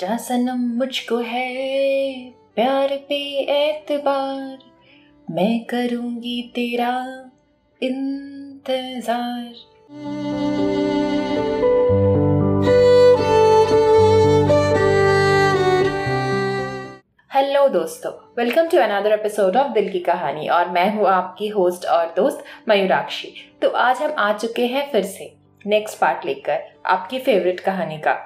जा सनम मुझको है प्यार पे एतबार मैं करूँगी तेरा इंतज़ार। हेलो दोस्तों welcome to another episode of Dil Ki Kahani और मैं हूँ आपकी होस्ट और दोस्त मयूराक्षी। तो आज हम आ चुके हैं फिर से। नेक्स्ट पार्ट लेकर आपकी फेवरेट कहानी का।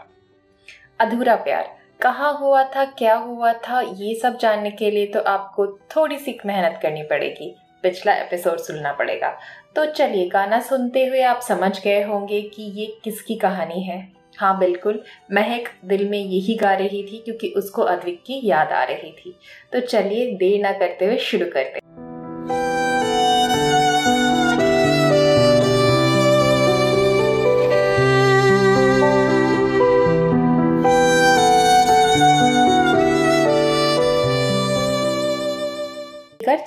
अधूरा प्यार। कहाँ हुआ था, क्या हुआ था, ये सब जानने के लिए तो आपको थोड़ी सी मेहनत करनी पड़ेगी। पिछला एपिसोड सुनना पड़ेगा। तो चलिए, गाना सुनते हुए आप समझ गए होंगे कि ये किसकी कहानी है। हाँ बिल्कुल, महक दिल में यही गा रही थी क्योंकि उसको अद्विक की याद आ रही थी। तो चलिए, देर ना करते हुए शुरू करते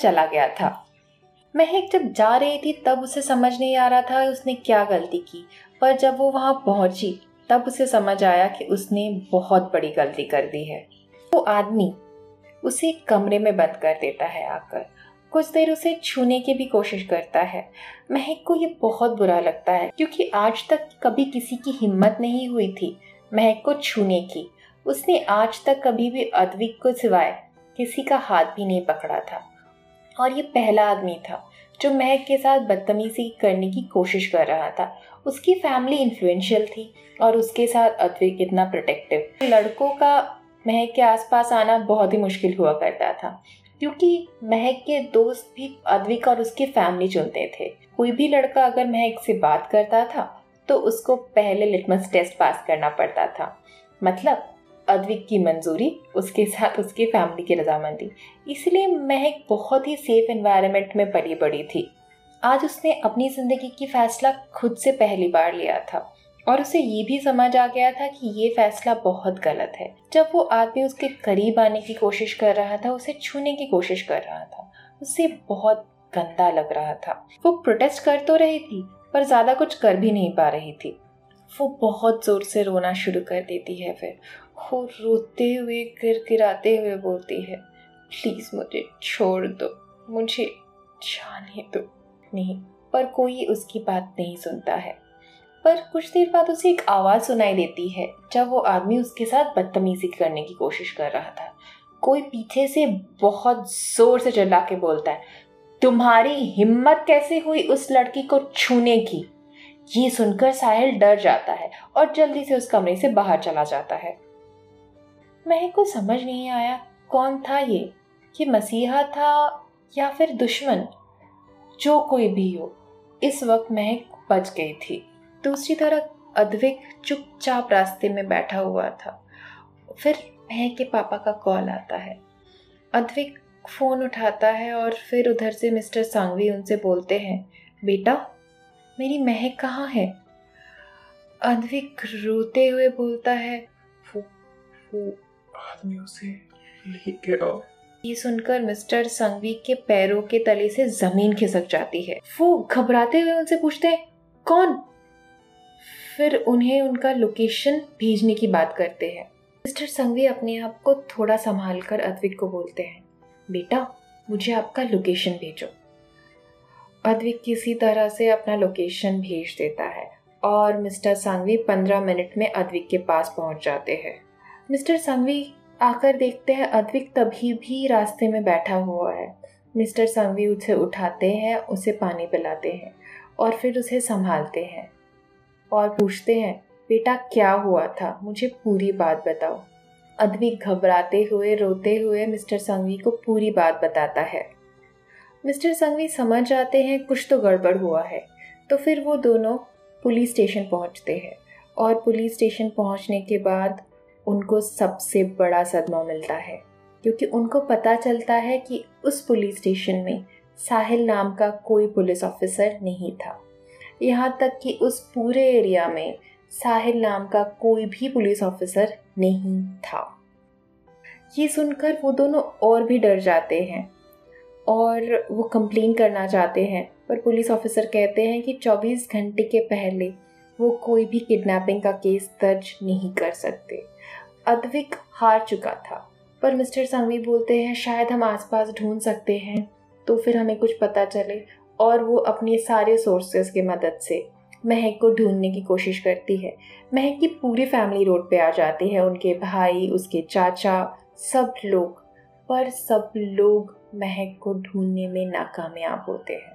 चला गया था। महक जब जा रही थी, तब उसे समझ नहीं आ रहा था उसने क्या गलती की। पर जब वो वहाँ पहुँची, तब उसे समझ आया कि उसने बहुत बड़ी गलती कर दी है। वो आदमी उसे कमरे में बंद कर देता है आकर। कुछ देर उसे छूने की भी कोशिश करता है। महक को ये बहुत बुरा लगता है, क्योंकि आज तक कभी किसी की हिम्मत नहीं हुई थी महक को छूने की। उसने आज तक कभी भी अद्विक को सिवाय किसी का हाथ भी नहीं पकड़ा था। और ये पहला आदमी था, जो महक के साथ बदतमीजी करने की कोशिश कर रहा था। उसकी फैमिली इन्फ्लुएंशियल थी और उसके साथ अद्विक इतना प्रोटेक्टिव लड़कों का महक के आसपास आना बहुत ही मुश्किल हुआ करता था, क्योंकि महक के दोस्त भी अद्विक और उसकी फैमिली चुनते थे। कोई भी लड़का अगर महक से बात करता था तो उसको पहले लिटमस टेस्ट पास करना पड़ता था। मतलब अद्विक की मंजूरी, उसके साथ उसकी फैमिली की रजामंदी। इसलिए मैं एक बहुत ही सेफ़ एनवायरनमेंट में पली बड़ी थी। आज उसने अपनी ज़िंदगी की फैसला खुद से पहली बार लिया था और उसे ये भी समझ आ गया था कि ये फैसला बहुत गलत है। जब वो आदमी उसके करीब आने की कोशिश कर रहा था, उसे छूने की कोशिश कर रहा था, उसे बहुत गंदा लग रहा था। वो प्रोटेस्ट कर तो रही थी, पर ज़्यादा कुछ कर भी नहीं पा रही थी। वो बहुत ज़ोर से रोना शुरू कर देती है फिर। वो रोते हुए गिर गिराते हुए बोलती है, प्लीज़ मुझे छोड़ दो, मुझे जाने दो। नहीं, पर कोई उसकी बात नहीं सुनता है। पर कुछ देर बाद उसे एक आवाज़ सुनाई देती है, जब वो आदमी उसके साथ बदतमीजी करने की कोशिश कर रहा था। कोई पीछे से बहुत ज़ोर से चिल्ला के बोलता है, तुम्हारी हिम्मत कैसे हुई उस लड़की को छूने की? ये सुनकर साहिल डर जाता है और जल्दी से उस कमरे से बाहर चला जाता है। महक को समझ नहीं आया, कौन था ये? ये मसीहा था या फिर दुश्मन? जो कोई भी हो, इस वक्त महक बच गई थी। दूसरी तरफ़ अद्विक चुपचाप रास्ते में बैठा हुआ था। फिर महक के पापा का कॉल आता है। अद्विक फ़ोन उठाता है और फिर उधर से मिस्टर सांगवी उनसे बोलते हैं, बेटा, मेरी महक कहाँ है? अद्विक रोते हुए बोलता है वो वो आदमी उसे ले गया ये सुनकर मिस्टर संघवी के पैरों के तले से ज़मीन खिसक जाती है। वो घबराते हुए उनसे पूछते हैं कौन? फिर उन्हें उनका लोकेशन भेजने की बात करते हैं। मिस्टर संघवी अपने आप को थोड़ा संभाल कर अद्विक को बोलते हैं बेटा मुझे आपका लोकेशन भेजो। अद्विक किसी तरह से अपना लोकेशन भेज देता है और मिस्टर संघवी पंद्रह मिनट में अद्विक के पास पहुँच जाते हैं। मिस्टर संघवी आकर देखते हैं, अद्विक तभी भी रास्ते में बैठा हुआ है। मिस्टर संघवी उसे उठाते हैं, उसे पानी पिलाते हैं और फिर उसे संभालते हैं और पूछते हैं, बेटा, क्या हुआ था? मुझे पूरी बात बताओ। अद्विक घबराते हुए, रोते हुए मिस्टर संघवी को पूरी बात बताता है। मिस्टर संघवी समझ जाते हैं, कुछ तो गड़बड़ हुआ है। तो फिर वो दोनों पुलिस स्टेशन पहुँचते हैं और पुलिस स्टेशन पहुँचने के बाद उनको सबसे बड़ा सदमा मिलता है, क्योंकि उनको पता चलता है कि उस पुलिस स्टेशन में साहिल नाम का कोई पुलिस ऑफिसर नहीं था। यहाँ तक कि उस पूरे एरिया में साहिल नाम का कोई भी पुलिस ऑफिसर नहीं था। ये सुनकर वो दोनों और भी डर जाते हैं और वो कंप्लेन करना चाहते हैं, पर पुलिस ऑफिसर कहते हैं कि 24 घंटे के पहले वो कोई भी किडनैपिंग का केस दर्ज नहीं कर सकते। अद्विक हार चुका था, पर मिस्टर संघवी बोलते हैं, शायद हम आसपास ढूंढ सकते हैं। तो फिर हमें कुछ पता चले और वो अपने सारे सोर्सेस की मदद से महक को ढूँढने की कोशिश करती है। महक की पूरी फैमिली रोड पे आ जाती है, उनके भाई, उसके चाचा, सब लोग। पर सब लोग महक को ढूँढने में नाकामयाब होते हैं।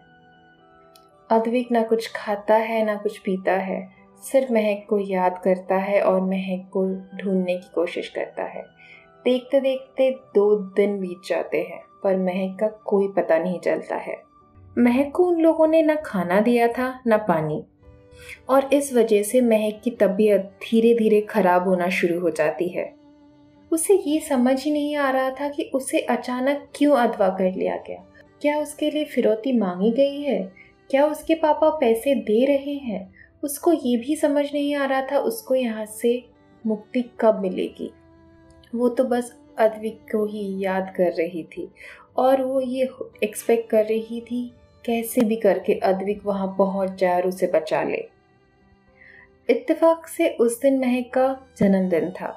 अद्विक ना कुछ खाता है, ना कुछ पीता है। सिर्फ़ महक को याद करता है और महक को ढूँढने की कोशिश करता है। देखते देखते दो दिन बीत जाते हैं, पर महक का कोई पता नहीं चलता है। महक को उन लोगों ने ना खाना दिया था, ना पानी। और इस वजह से महक की तबीयत धीरे धीरे खराब होना शुरू हो जाती है। उसे ये समझ ही नहीं आ रहा था कि उसे अचानक क्यों अदवा कर लिया गया? क्या उसके लिए फिरौती मांगी गई है? क्या उसके पापा पैसे दे रहे हैं? उसको ये भी समझ नहीं आ रहा था उसको यहाँ से मुक्ति कब मिलेगी। वो तो बस अद्विक को ही याद कर रही थी और वो ये एक्सपेक्ट कर रही थी, कैसे भी करके अद्विक वहाँ पहुँच जाए और उसे बचा ले। इत्तेफाक से उस दिन महक का जन्मदिन था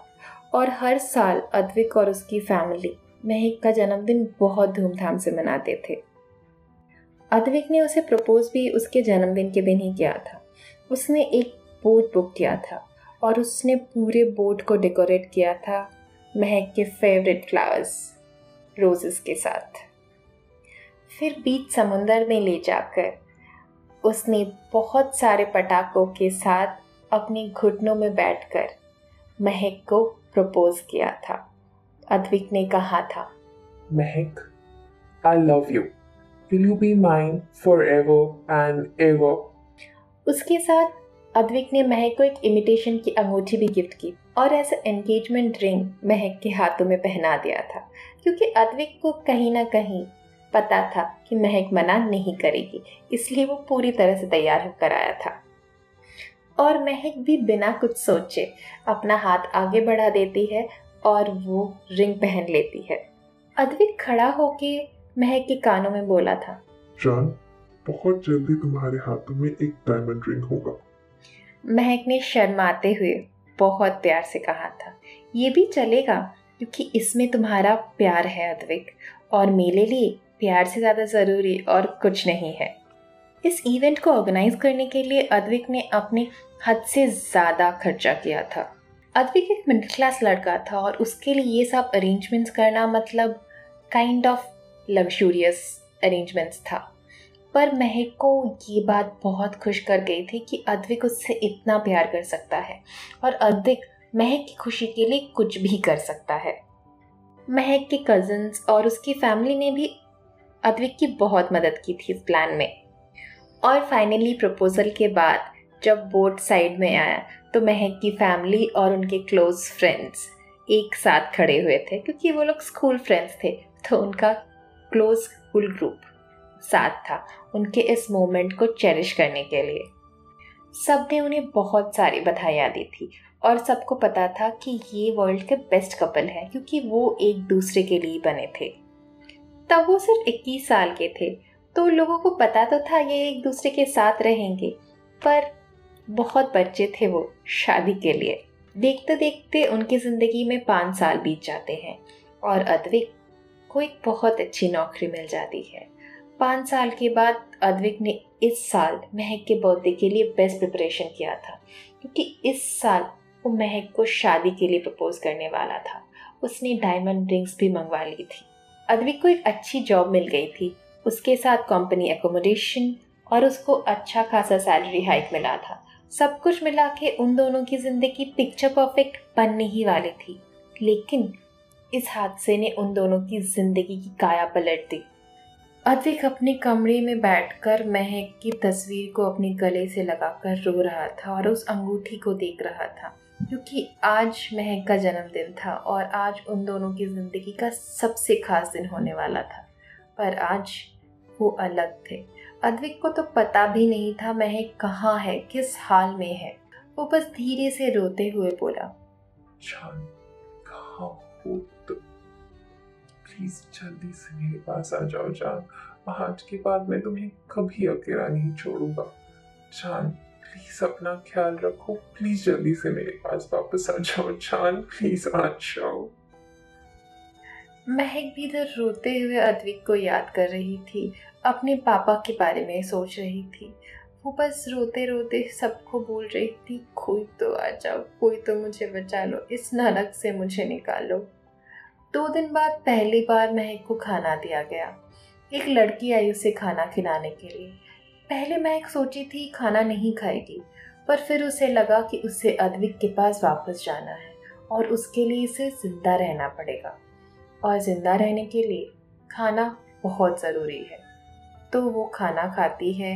और हर साल अद्विक और उसकी फैमिली महक का जन्मदिन बहुत धूमधाम से मनाते थे। अद्विक ने उसे प्रपोज भी उसके जन्मदिन के दिन ही किया था। उसने एक बोट बुक किया था और उसने पूरे बोट को डेकोरेट किया था महक के फेवरेट फ्लावर्स रोजेस के साथ। फिर बीच समुंदर में ले जाकर उसने बहुत सारे पटाखों के साथ अपने घुटनों में बैठकर महक को प्रपोज किया था। अद्विक ने कहा था, Mehak I love you you be mine forever and उसके साथ अद्विक ने महक को एक इमिटेशन की अंगूठी भी गिफ्ट की और ऐसा एंगेजमेंट रिंग महक के हाथों में पहना दिया था। क्योंकि अद्विक को कहीं ना कहीं पता था कि महक मना नहीं करेगी, इसलिए वो पूरी तरह से तैयार होकर आया था। और महक भी बिना कुछ सोचे अपना हाथ आगे बढ़ा देती है और वो रिंग पहन लेती है। अद्विक खड़ा होके महक के कानों में बोला था। जान बहुत जल्दी तुम्हारे हाथों में एक डायमंड रिंग होगा। महक ने शर्माते हुए बहुत प्यार से कहा था ये भी चलेगा क्योंकि इसमें तुम्हारा प्यार है अद्विक और मेरे लिए प्यार से ज़्यादा ज़रूरी और कुछ नहीं है। इस इवेंट को ऑर्गेनाइज करने के लिए अद्विक ने अपने हद से ज़्यादा खर्चा किया था। अद्विक एक मिडिल क्लास लड़का था और उसके लिए ये सब अरेंजमेंट्स करना मतलब काइंड ऑफ़ लग्जूरियस अरेंजमेंट्स था। पर महक को ये बात बहुत खुश कर गई थी कि अद्विक उससे इतना प्यार कर सकता है और अद्विक महक की खुशी के लिए कुछ भी कर सकता है। महक के कजन्स और उसकी फैमिली ने भी अद्विक की बहुत मदद की थी इस प्लान में। और फाइनली प्रपोजल के बाद जब बोट साइड में आया तो महक की फैमिली और उनके क्लोज फ्रेंड्स एक साथ खड़े हुए थे, क्योंकि वो लोग स्कूल फ्रेंड्स थे तो उनका क्लोज स्कूल ग्रुप साथ था उनके इस मोमेंट को चेरिश करने के लिए। सबने उन्हें बहुत सारी बधाइयाँ दी थी और सबको पता था कि ये वर्ल्ड के बेस्ट कपल हैं क्योंकि वो एक दूसरे के लिए बने थे। तब वो सिर्फ़ 21 साल के थे तो लोगों को पता तो था ये एक दूसरे के साथ रहेंगे, पर बहुत बच्चे थे वो शादी के लिए। देखते देखते उनकी ज़िंदगी में पाँच साल बीत जाते हैं और अद्विक को एक बहुत अच्छी नौकरी मिल जाती है। पाँच साल के बाद अद्विक ने इस साल महक के बर्थडे के लिए बेस्ट प्रिपरेशन किया था, क्योंकि इस साल वो महक को शादी के लिए प्रपोज करने वाला था। उसने डायमंड रिंग्स भी मंगवा ली थी। अद्विक को एक अच्छी जॉब मिल गई थी। उसके साथ कंपनी एकोमोडेशन और उसको अच्छा खासा सैलरी हाइक मिला था। सब कुछ मिला के उन दोनों की ज़िंदगी पिक्चर परफेक्ट बनने ही वाली थी। लेकिन इस हादसे ने उन दोनों की ज़िंदगी की काया पलट दी। अतिक अपने कमरे में बैठकर महक की तस्वीर को अपने गले से लगाकर रो रहा था और उस अंगूठी को देख रहा था क्योंकि आज महक का जन्मदिन था और आज उन दोनों की ज़िंदगी का सबसे खास दिन होने वाला था। पर आज वो अलग थे। अद्विक को तो पता भी नहीं था महक कहाँ है, किस हाल में है। वो बस धीरे से रोते हुए बोला कहाँ हो? प्लीज़ जल्दी से मेरे पास आ जाओ, जान। आज के बाद मैं तुम्हें कभी अकेला नहीं छोड़ूँगा। जान प्लीज़ अपना ख्याल रखो। प्लीज़ जल्दी से मेरे पास वापस आ जाओ, जान। प्लीज़ आ जाओ। महक भी इधर रोते हुए अद्विक को याद कर रही थी, अपने पापा के बारे में सोच रही थी। वो बस रोते रोते सबको बोल रही थी, कोई तो आ जाओ, कोई तो मुझे बचा लो, इस नरक से मुझे निकालो। दो दिन बाद पहली बार महक को खाना दिया गया। एक लड़की आई उसे खाना खिलाने के लिए। पहले महक सोची थी, खाना नहीं खाएगी, पर फिर उसे लगा कि उसे अद्विक के पास वापस जाना है और उसके लिए इसे ज़िंदा रहना पड़ेगा। और ज़िंदा रहने के लिए खाना बहुत ज़रूरी है। तो वो खाना खाती है,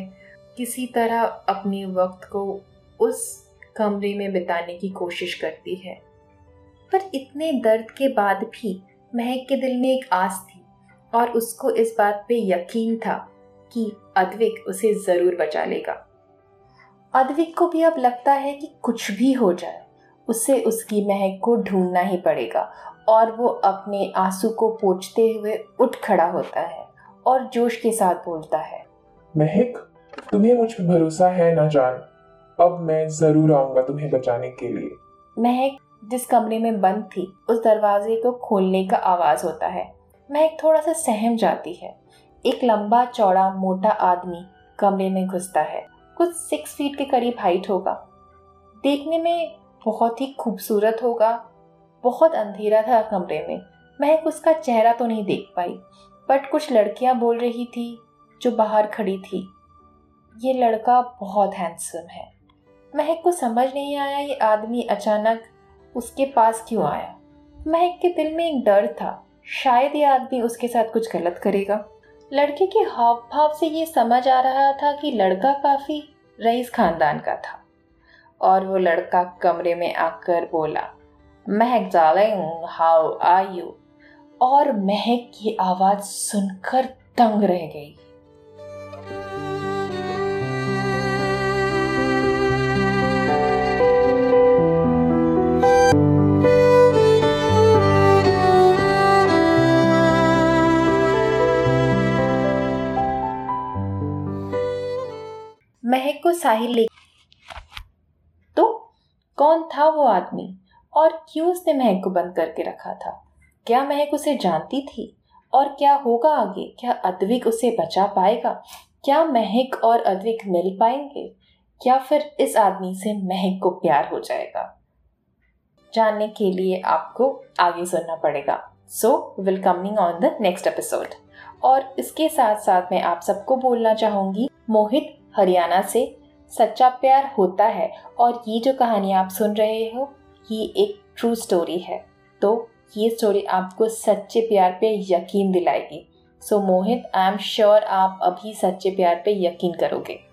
किसी तरह अपने वक्त को उस कमरे में बिताने की कोशिश करती है। पर इतने दर्द के बाद भी महक के दिल में एक आस थी और उसको इस बात पे यकीन था कि अद्विक उसे ज़रूर बचा लेगा अद्विक को भी अब लगता है कि कुछ भी हो जाए उसे उसकी महक को ढूंढना ही पड़ेगा और वो अपने आँसू को पोछते हुए उठ खड़ा होता है और जोश के साथ बोलता है महक तुम्हें मुझ पर भरोसा है ना जान? अब मैं ज़रूर आऊँगा तुम्हें बचाने के लिए। महक जिस कमरे में बंद थी, उस दरवाजे को खोलने का आवाज़ होता है। महक थोड़ा सा सहम जाती है। एक लंबा, चौड़ा, मोटा आदमी कमरे में घुसता है। कुछ सिक्स फीट के करीब हाइट होगा। देखने में बहुत ही खूबसूरत होगा। बहुत अंधेरा था कमरे में। महक उसका चेहरा तो नहीं देख पाई बट कुछ लड़कियाँ बोल रही थी जो बाहर खड़ी थी। ये लड़का बहुत हैंडसम है। महक को समझ नहीं आया ये आदमी अचानक उसके पास क्यों आया? महक के दिल में एक डर था। शायद ये आदमी उसके साथ कुछ गलत करेगा। लड़के के हाव भाव से ये समझ आ रहा था कि लड़का काफ़ी रईस खानदान का था। और वो लड़का कमरे में आकर बोला, महक डार्लिंग हाउ आर यू? और महक की आवाज़ सुनकर दंग रह गई। साहिल ले तो कौन था वो आदमी? और क्यों उसने महक को बंद करके रखा था? क्या महक उसे जानती थी? और क्या होगा आगे? क्या अद्विक उसे बचा पाएगा? क्या महक और अद्विक मिल पाएँगे? क्या फिर इस आदमी से महक को प्यार हो जाएगा? जानने के लिए आपको आगे सुनना पड़ेगा। So will coming on the next episode और इसके साथ साथ मैं आप सबको बोलना चाहूँगी, मोहित हरियाणा से सच्चा प्यार होता है और ये जो कहानी आप सुन रहे हो, ये एक ट्रू स्टोरी है। तो ये स्टोरी आपको सच्चे प्यार पे यकीन दिलाएगी। सो मोहित आई एम श्योर आप अभी सच्चे प्यार पे यकीन करोगे।